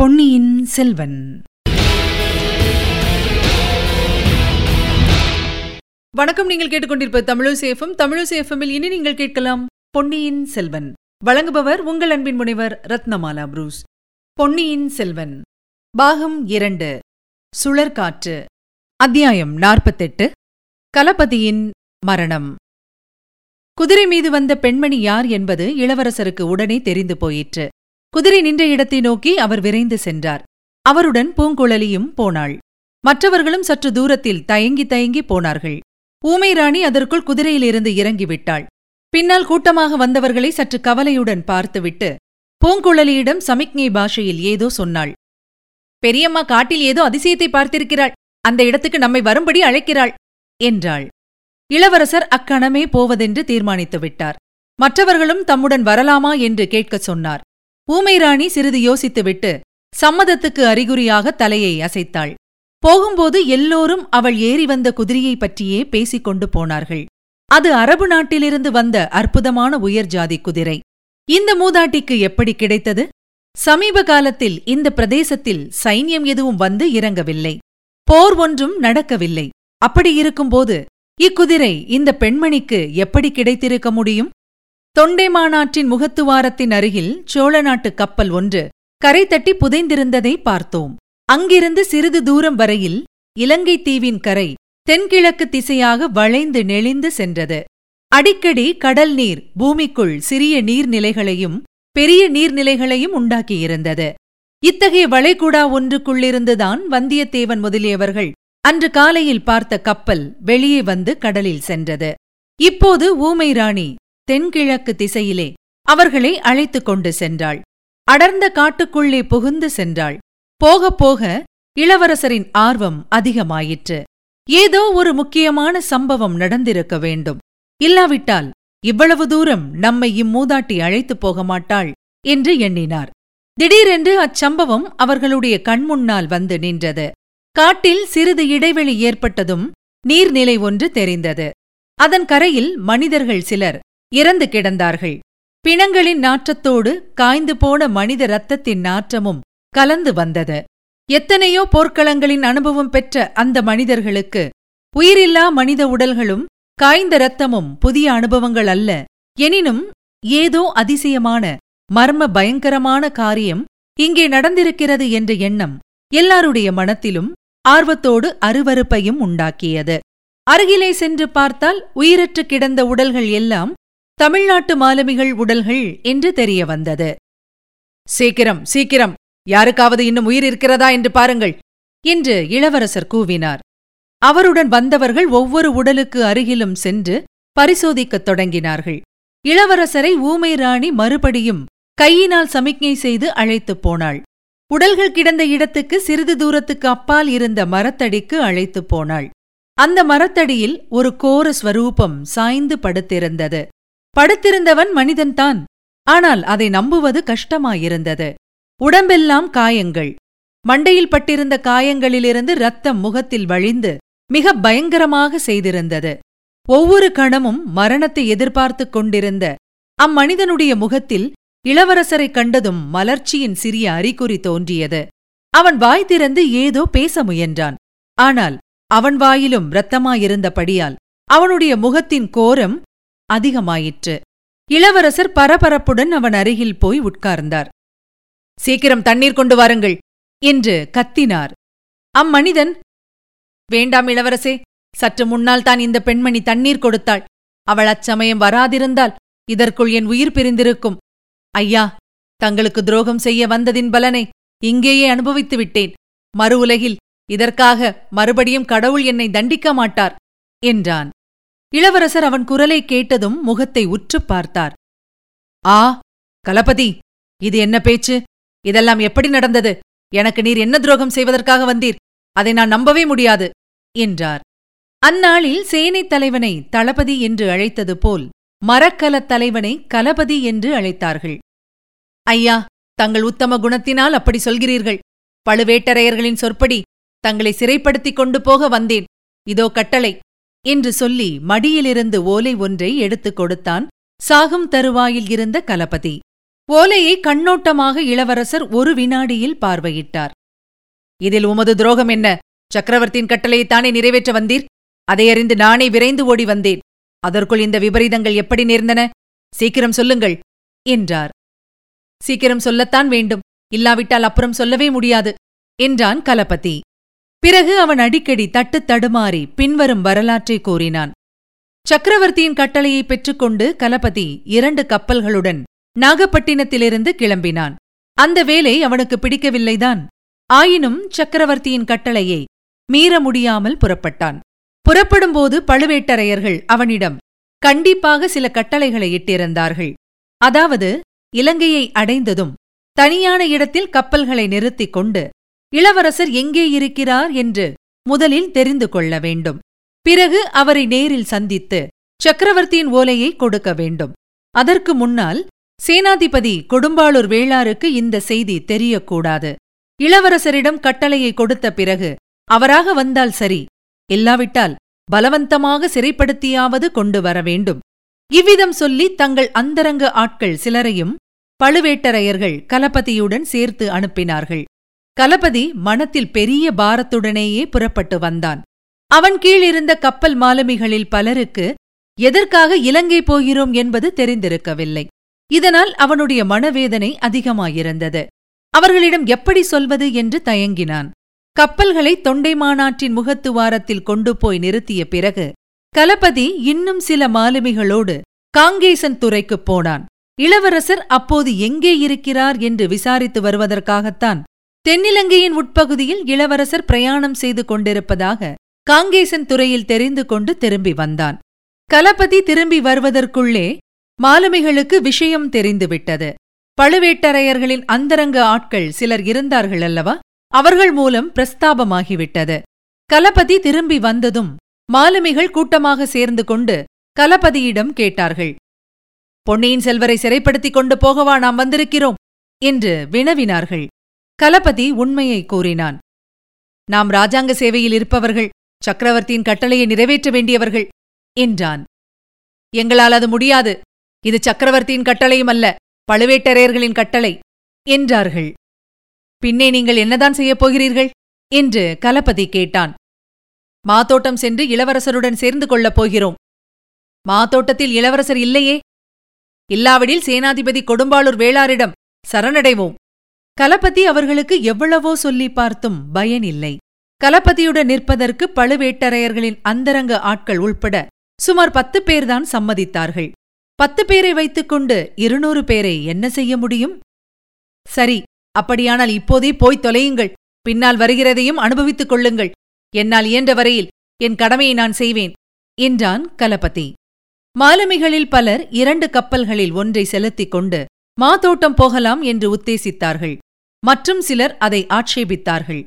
பொன்னியின் செல்வன். வணக்கம் நீங்கள் கேட்டுக்கொண்டிருப்ப தமிழசேஃபம் தமிழசேஃபமில் இனி நீங்கள் கேட்கலாம் பொன்னியின் செல்வன். வழங்குபவர் உங்கள் அன்பின் முனைவர் ரத்னமாலா புரூஸ். பொன்னியின் செல்வன். பாகம் இரண்டு. சுழற்காற்று. அத்தியாயம் நாற்பத்தெட்டு. கலபதியின் மரணம். குதிரை மீது வந்த பெண்மணி யார் என்பது இளவரசருக்கு உடனே தெரிந்து போயிற்று. குதிரை நின்ற இடத்தை நோக்கி அவர் விரைந்து சென்றார். அவருடன் பூங்குழலியும் போனாள். மற்றவர்களும் சற்று தூரத்தில் தயங்கி தயங்கி போனார்கள். ஊமை ராணி அதற்குள் குதிரையிலிருந்து இறங்கிவிட்டாள். பின்னால் கூட்டமாக வந்தவர்களை சற்று கவலையுடன் பார்த்துவிட்டு பூங்குழலியிடம் சமிக்ஞை பாஷையில் ஏதோ சொன்னாள். பெரியம்மா காட்டில் ஏதோ அதிசயத்தை பார்த்திருக்கிறாள். அந்த இடத்துக்கு நம்மை வரும்படி அழைக்கிறாள் என்றாள். இளவரசர் அக்கணமே போவதென்று தீர்மானித்து விட்டார் மற்றவர்களும் தம்முடன் வரலாமா என்று கேட்கச் சொன்னார். ஊமைராணி சிறிது யோசித்துவிட்டு சம்மதத்துக்கு அறிகுறியாக தலையை அசைத்தாள். போகும்போது எல்லோரும் அவள் ஏறி வந்த குதிரையைப் பற்றியே பேசிக் கொண்டு போனார்கள். அது அரபு நாட்டிலிருந்து வந்த அற்புதமான உயர்ஜாதி குதிரை. இந்த மூதாட்டிக்கு எப்படி கிடைத்தது? சமீப காலத்தில் இந்த பிரதேசத்தில் சைன்யம் எதுவும் வந்து இறங்கவில்லை. போர் ஒன்றும் நடக்கவில்லை. அப்படி இருக்கும்போது இக்குதிரை இந்த பெண்மணிக்கு எப்படி கிடைத்திருக்க முடியும்? தொண்டை மாநாட்டின் முகத்துவாரத்தின் அருகில் சோழ நாட்டு கப்பல் ஒன்று கரை தட்டி புதைந்திருந்ததை பார்த்தோம். அங்கிருந்து சிறிது தூரம் வரையில் இலங்கை தீவின் கரை தென்கிழக்கு திசையாக வளைந்து நெளிந்து சென்றது. அடிக்கடி கடல் நீர் பூமிக்குள் சிறிய நீர்நிலைகளையும் பெரிய நீர்நிலைகளையும் உண்டாக்கியிருந்தது. இத்தகைய வளைகுடா ஒன்றுக்குள்ளிருந்துதான் வந்தியத்தேவன் முதலியவர்கள் அன்று காலையில் பார்த்த கப்பல் வெளியே வந்து கடலில் சென்றது. இப்போது ஊமை ராணி தென்கிழக்கு திசையிலே அவர்களை அழைத்துக் கொண்டு சென்றாள். அடர்ந்த காட்டுக்குள்ளே புகுந்து சென்றாள். போகப் போக இளவரசரின் ஆர்வம் அதிகமாயிற்று. ஏதோ ஒரு முக்கியமான சம்பவம் நடந்திருக்க வேண்டும். இல்லாவிட்டால் இவ்வளவு தூரம் நம்மை இம்மூதாட்டி அழைத்துப் போக மாட்டாள் என்று எண்ணினார். திடீரென்று அச்சம்பவம் அவர்களுடைய கண்முன்னால் வந்து நின்றது. காட்டில் சிறிது இடைவெளி ஏற்பட்டதும் நீர்நிலை ஒன்று தெரிந்தது. அதன் கரையில் மனிதர்கள் சிலர் இறந்து கிடந்தார்கள். பிணங்களின் நாற்றத்தோடு காய்ந்து போன மனித இரத்தத்தின் நாற்றமும் கலந்து வந்தது. எத்தனையோ போர்க்களங்களின் அனுபவம் பெற்ற அந்த மனிதர்களுக்கு உயிரில்லா மனித உடல்களும் காய்ந்த இரத்தமும் புதிய அனுபவங்கள் அல்ல. எனினும் ஏதோ அதிசயமான மர்ம பயங்கரமான காரியம் இங்கே நடந்திருக்கிறது என்ற எண்ணம் எல்லாருடைய மனத்திலும் ஆர்வத்தோடு அருவருப்பையும் உண்டாக்கியது. அருகிலே சென்று பார்த்தால் உயிரற்று கிடந்த உடல்கள் எல்லாம் தமிழ்நாட்டு மாலுமிகள் உடல்கள் என்று தெரிய வந்தது. சீக்கிரம் சீக்கிரம். யாருக்காவது இன்னும் உயிர் இருக்கிறதா என்று பாருங்கள் என்று இளவரசர் கூவினார். அவருடன் வந்தவர்கள் ஒவ்வொரு உடலுக்கு அருகிலும் சென்று பரிசோதிக்கத் தொடங்கினார்கள். இளவரசரை ஊமை ராணி மறுபடியும் கையினால் சமிக்ஞை செய்து அழைத்துப் போனாள். உடல்கள் கிடந்த இடத்துக்கு சிறிது தூரத்துக்கு அப்பால் இருந்த மரத்தடிக்கு அழைத்துப் போனாள். அந்த மரத்தடியில் ஒரு கோர ஸ்வரூபம் சாய்ந்து படுத்திருந்தது. படுத்திருந்தவன் மனிதன்தான் ஆனால் அதை நம்புவது கஷ்டமாயிருந்தது. உடம்பெல்லாம் காயங்கள். மண்டையில் பட்டிருந்த காயங்களிலிருந்து ரத்தம் முகத்தில் வழிந்து மிக பயங்கரமாக செய்திருந்தது. ஒவ்வொரு கணமும் மரணத்தை எதிர்பார்த்துக் கொண்டிருந்த அம்மனிதனுடைய முகத்தில் இளவரசரைக் கண்டதும் மலர்ச்சியின் சிறிய அறிகுறி தோன்றியது. அவன் வாய் திறந்து ஏதோ பேச முயன்றான். ஆனால் அவன் வாயிலும் இரத்தமாயிருந்தபடியால் அவனுடைய முகத்தின் கோரம் அதிகமாயிற்று. இளவரசர் பரபரப்புடன் அவன் அருகில் போய் உட்கார்ந்தார். சீக்கிரம் தண்ணீர் கொண்டு வாருங்கள் என்று கத்தினார். அம்மனிதன் வேண்டாம் இளவரசே சற்று முன்னால் தான் இந்த பெண்மணி தண்ணீர் கொடுத்தாள். அவள் அச்சமயம் வராதிருந்தால் இதற்குள் என் உயிர் பிரிந்திருக்கும். ஐயா தங்களுக்கு துரோகம் செய்ய வந்ததின் பலனை இங்கேயே அனுபவித்து விட்டேன். மறு உலகில் இதற்காக மறுபடியும் கடவுள் என்னை தண்டிக்க மாட்டார் என்றான். இளவரசர் அவன் குரலை கேட்டதும் முகத்தை உற்றுப் பார்த்தார். ஆ கலபதி இது என்ன பேச்சு? இதெல்லாம் எப்படி நடந்தது? எனக்கு நீர் என்ன துரோகம் செய்வதற்காக வந்தீர்? அதை நான் நம்பவே முடியாது என்றார். அந்நாளில் சேனைத் தலைவனை தளபதி என்று அழைத்தது போல் மரக்கலத் தலைவனை கலபதி என்று அழைத்தார்கள். ஐயா தங்கள் உத்தம குணத்தினால் அப்படி சொல்கிறீர்கள். பழுவேட்டரையர்களின் சொற்படி தங்களை சிறைப்படுத்திக் கொண்டு போக வந்தேன். இதோ கட்டளை. என்று சொல்லி மடியிலிருந்து ஓலை ஒன்றை எடுத்துக் கொடுத்தான் சாகும் தருவாயில் இருந்த கலபதி. ஓலையை கண்ணோட்டமாக இளவரசர் ஒரு வினாடியில் பார்வையிட்டார். இதில் உமது துரோகம் என்ன? சக்கரவர்த்தியின் கட்டளையைத்தானே நிறைவேற்ற வந்தீர்? அதை அறிந்து நானே விரைந்து ஓடி வந்தேன். அதற்குள் இந்த விபரீதங்கள் எப்படி நேர்ந்தன? சீக்கிரம் சொல்லுங்கள் என்றார். சீக்கிரம் சொல்லத்தான் வேண்டும். இல்லாவிட்டால் அப்புறம் சொல்லவே முடியாது என்றான் கலபதி. பிறகு அவன் அடிக்கடி தட்டு தடுமாறி பின்வரும் வரலாற்றை கூறினான். சக்கரவர்த்தியின் கட்டளையை பெற்றுக்கொண்டு கலபதி இரண்டு கப்பல்களுடன் நாகப்பட்டினத்திலிருந்து கிளம்பினான். அந்த வேலை அவனுக்கு பிடிக்கவில்லைதான். ஆயினும் சக்கரவர்த்தியின் கட்டளையை மீற முடியாமல் புறப்பட்டான். புறப்படும்போது பழுவேட்டரையர்கள் அவனிடம் கண்டிப்பாக சில கட்டளைகளை இட்டிருந்தார்கள். அதாவது இலங்கையை அடைந்ததும் தனியான இடத்தில் கப்பல்களை நிறுத்திக் கொண்டு இளவரசர் எங்கே இருக்கிறார் என்று முதலில் தெரிந்து கொள்ள வேண்டும். பிறகு அவரை நேரில் சந்தித்து சக்கரவர்த்தியின் ஓலையை கொடுக்க வேண்டும். அதற்கு முன்னால் சேனாதிபதி கொடும்பாளூர் வேளாருக்கு இந்த செய்தி தெரியக்கூடாது. இளவரசரிடம் கட்டளையை கொடுத்த பிறகு அவராக வந்தால் சரி. இல்லாவிட்டால் பலவந்தமாக சிறைப்படுத்தியாவது கொண்டு வர வேண்டும். இவ்விதம் சொல்லி தங்கள் அந்தரங்க ஆட்கள் சிலரையும் பழுவேட்டரையர்கள் கலபதியுடன் சேர்த்து அனுப்பினார்கள். கலபதி மனத்தில் பெரிய பாரத்துடனேயே புறப்பட்டு வந்தான். அவன் கீழிருந்த கப்பல் மாலுமிகளில் பலருக்கு எதற்காக இலங்கை போகிறோம்? என்பது தெரிந்திருக்கவில்லை. இதனால் அவனுடைய மனவேதனை அதிகமாயிருந்தது. அவர்களிடம் எப்படி சொல்வது? என்று தயங்கினான். கப்பல்களை தொண்டை மாநாட்டின் முகத்துவாரத்தில் கொண்டு போய் நிறுத்திய பிறகு கலபதி இன்னும் சில மாலுமிகளோடு காங்கேசன் துறைக்குப் போனான். இளவரசர் அப்போது எங்கே இருக்கிறார்? என்று விசாரித்து வருவதற்காகத்தான் தென்னிலங்கையின் உட்பகுதியில் இளவரசர் பிரயாணம் செய்து கொண்டிருப்பதாக காங்கேசன் துறையில் தெரிந்து கொண்டு திரும்பி வந்தான். கலபதி திரும்பி வருவதற்குள்ளே மாலுமிகளுக்கு விஷயம் தெரிந்துவிட்டது. பழுவேட்டரையர்களின் அந்தரங்க ஆட்கள் சிலர் இருந்தார்கள் அல்லவா? அவர்கள் மூலம் பிரஸ்தாபமாகிவிட்டது. கலபதி திரும்பி வந்ததும் மாலுமிகள் கூட்டமாக சேர்ந்து கொண்டு கலபதியிடம் கேட்டார்கள். பொன்னியின் செல்வரை சிறைப்படுத்திக் கொண்டு போகவா நாம் வந்திருக்கிறோம்? என்று வினவினார்கள். கலபதி உண்மையை கூறினான். நாம் ராஜாங்க சேவையில் இருப்பவர்கள் சக்கரவர்த்தியின் கட்டளையை நிறைவேற்ற வேண்டியவர்கள் என்றான். எங்களால் அது முடியாது. இது சக்கரவர்த்தியின் கட்டளையும் அல்ல பழுவேட்டரையர்களின் கட்டளை என்றார்கள். பின்னே நீங்கள் என்னதான் செய்யப் போகிறீர்கள்? என்று கலபதி கேட்டான். மாத்தோட்டம் சென்று இளவரசருடன் சேர்ந்து கொள்ளப் போகிறோம். மாத்தோட்டத்தில் இளவரசர் இல்லையே? இல்லாவிடில் சேனாதிபதி கொடும்பாளூர் வேளாரிடம் சரணடைவோம். கலபதி அவர்களுக்கு எவ்வளவோ சொல்லி பார்த்தும் பயனில்லை கலபதியுடன் நிற்பதற்கு பழுவேட்டரையர்களின் அந்தரங்க ஆட்கள் உள்பட சுமார் பத்து பேர்தான் சம்மதித்தார்கள். பத்து பேரை வைத்துக்கொண்டு இருநூறு பேரை என்ன செய்ய முடியும்? சரி அப்படியானால் இப்போதே போய்த் தொலையுங்கள். பின்னால் வருகிறதையும் அனுபவித்துக் கொள்ளுங்கள். என்னால் இயன்ற வரையில் என் கடமையை நான் செய்வேன் என்றான் கலபதி மாலுமிகளில் பலர் இரண்டு கப்பல்களில் ஒன்றை செலுத்திக் கொண்டு மாதோட்டம் போகலாம் என்று உத்தேசித்தார்கள். மற்றும் சிலர் அதை ஆட்சேபித்தார்கள்.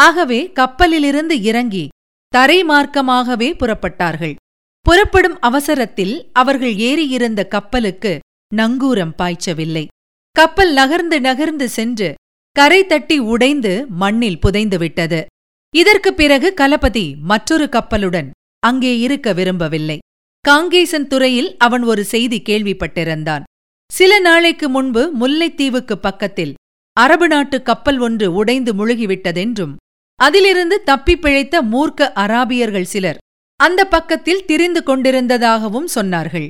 ஆகவே கப்பலிலிருந்து இறங்கி தரை மார்க்கமாகவே புறப்பட்டார்கள். புறப்படும் அவசரத்தில் அவர்கள் ஏறியிருந்த கப்பலுக்கு நங்கூரம் பாய்ச்சவில்லை. கப்பல் நகர்ந்து நகர்ந்து சென்று கரை தட்டி உடைந்து மண்ணில் புதைந்துவிட்டது இதற்குப் பிறகு கலபதி மற்றொரு கப்பலுடன் அங்கே இருக்க விரும்பவில்லை. காங்கேசன் துறையில் அவன் ஒரு செய்தி கேள்விப்பட்டிருந்தான். சில நாளைக்கு முன்பு முல்லைத்தீவுக்கு பக்கத்தில் அரபு நாட்டு கப்பல் ஒன்று உடைந்து முழுகிவிட்டதென்றும் அதிலிருந்து தப்பிப் பிழைத்த மூர்க்க அராபியர்கள் சிலர் அந்த பக்கத்தில் திரிந்து கொண்டிருந்ததாகவும் சொன்னார்கள்.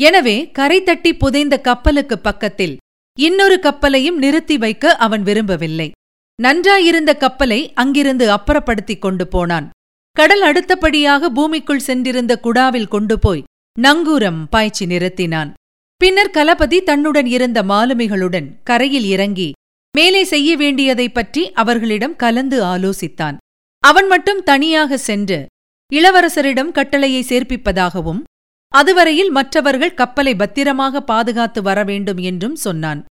எனவே கரை தட்டி புதைந்த கப்பலுக்கு பக்கத்தில் இன்னொரு கப்பலையும் நிறுத்தி வைக்க அவன் விரும்பவில்லை. நன்றாயிருந்த கப்பலை அங்கிருந்து அப்புறப்படுத்திக் கொண்டு போனான். கடல் அடுத்தபடியாக பூமிக்குள் சென்றிருந்த குடாவில் கொண்டு போய் நங்கூரம் பாய்ச்சி நிறுத்தினான். பின்னர் கலபதி தன்னுடன் இருந்த மாலுமிகளுடன் கரையில் இறங்கி மேலே செய்ய வேண்டியதைப் பற்றி அவர்களிடம் கலந்து ஆலோசித்தான். அவன் மட்டும் தனியாக சென்று இளவரசரிடம் கட்டளையை சேர்ப்பிப்பதாகவும் அதுவரையில் மற்றவர்கள் கப்பலை பத்திரமாக பாதுகாத்து வர வேண்டும் என்றும் சொன்னான்.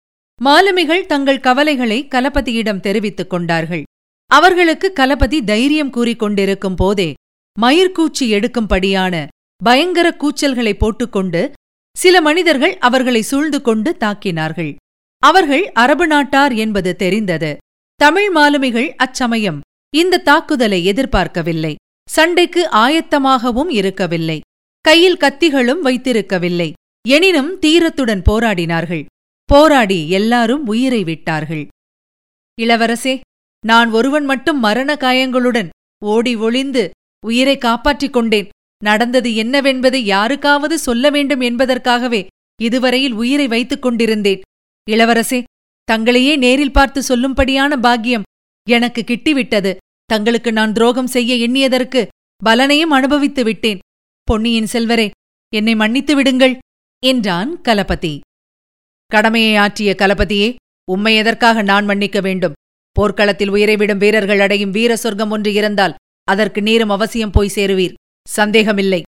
மாலுமிகள் தங்கள் கவலைகளை கலபதியிடம் தெரிவித்துக் கொண்டார்கள். அவர்களுக்கு கலபதி தைரியம் கூறிக் கொண்டிருக்கும் போதே மயிர்கூச்சி எடுக்கும்படியான பயங்கர கூச்சல்களை போட்டுக்கொண்டு சில மனிதர்கள் அவர்களை சூழ்ந்து கொண்டு தாக்கினார்கள். அவர்கள் அரபு நாட்டார் என்பது தெரிந்தது. தமிழ் மாலுமிகள் அச்சமயம் இந்த தாக்குதலை எதிர்பார்க்கவில்லை. சண்டைக்கு ஆயத்தமாகவும் இருக்கவில்லை. கையில் கத்திகளும் வைத்திருக்கவில்லை. எனினும் தீரத்துடன் போராடினார்கள். போராடி எல்லாரும் உயிரை விட்டார்கள். இளவரசே நான் ஒருவன் மட்டும் மரண காயங்களுடன் ஓடி ஒளிந்து உயிரை காப்பாற்றிக் கொண்டேன். நடந்தது என்னவென்பதை யாருக்காவது சொல்ல வேண்டும் என்பதற்காகவே இதுவரையில் உயிரை வைத்துக் கொண்டிருந்தேன். இளவரசே தங்களையே நேரில் பார்த்து சொல்லும்படியான பாக்கியம் எனக்கு கிட்டிவிட்டது. தங்களுக்கு நான் துரோகம் செய்ய எண்ணியதற்கு பலனையும் அனுபவித்து விட்டேன். பொன்னியின் செல்வரே என்னை மன்னித்து விடுங்கள் என்றான் கலபதி. கடமையை ஆற்றிய கலபதியே உம்மை எதற்காக நான் மன்னிக்க வேண்டும்? போர்க்களத்தில் உயிரை விடும் வீரர்கள் அடையும் வீர சொர்க்கம் ஒன்று இருந்தால் அதற்கு நீரும் அவசியம் போய் சேருவீர். சந்தேகமில்லை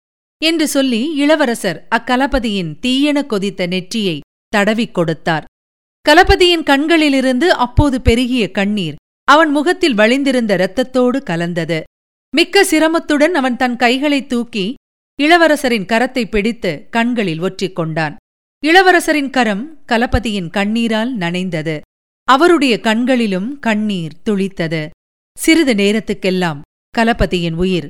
என்று சொல்லி இளவரசர் அக்கலபதியின் தீயென கொதித்த நெற்றியை தடவிக் கொடுத்தார். கலபதியின் கண்களிலிருந்து அப்போது பெருகிய கண்ணீர் அவன் முகத்தில் வழிந்திருந்த இரத்தத்தோடு கலந்தது. மிக்க சிரமத்துடன் அவன் தன் கைகளைத் தூக்கி இளவரசரின் கரத்தை பிடித்து கண்களில் ஒற்றிக் கொண்டான். இளவரசரின் கரம் கலபதியின் கண்ணீரால் நனைந்தது. அவருடைய கண்களிலும் கண்ணீர் துளித்தது. சிறிது நேரத்துக்கெல்லாம் கலபதியின் உயிர்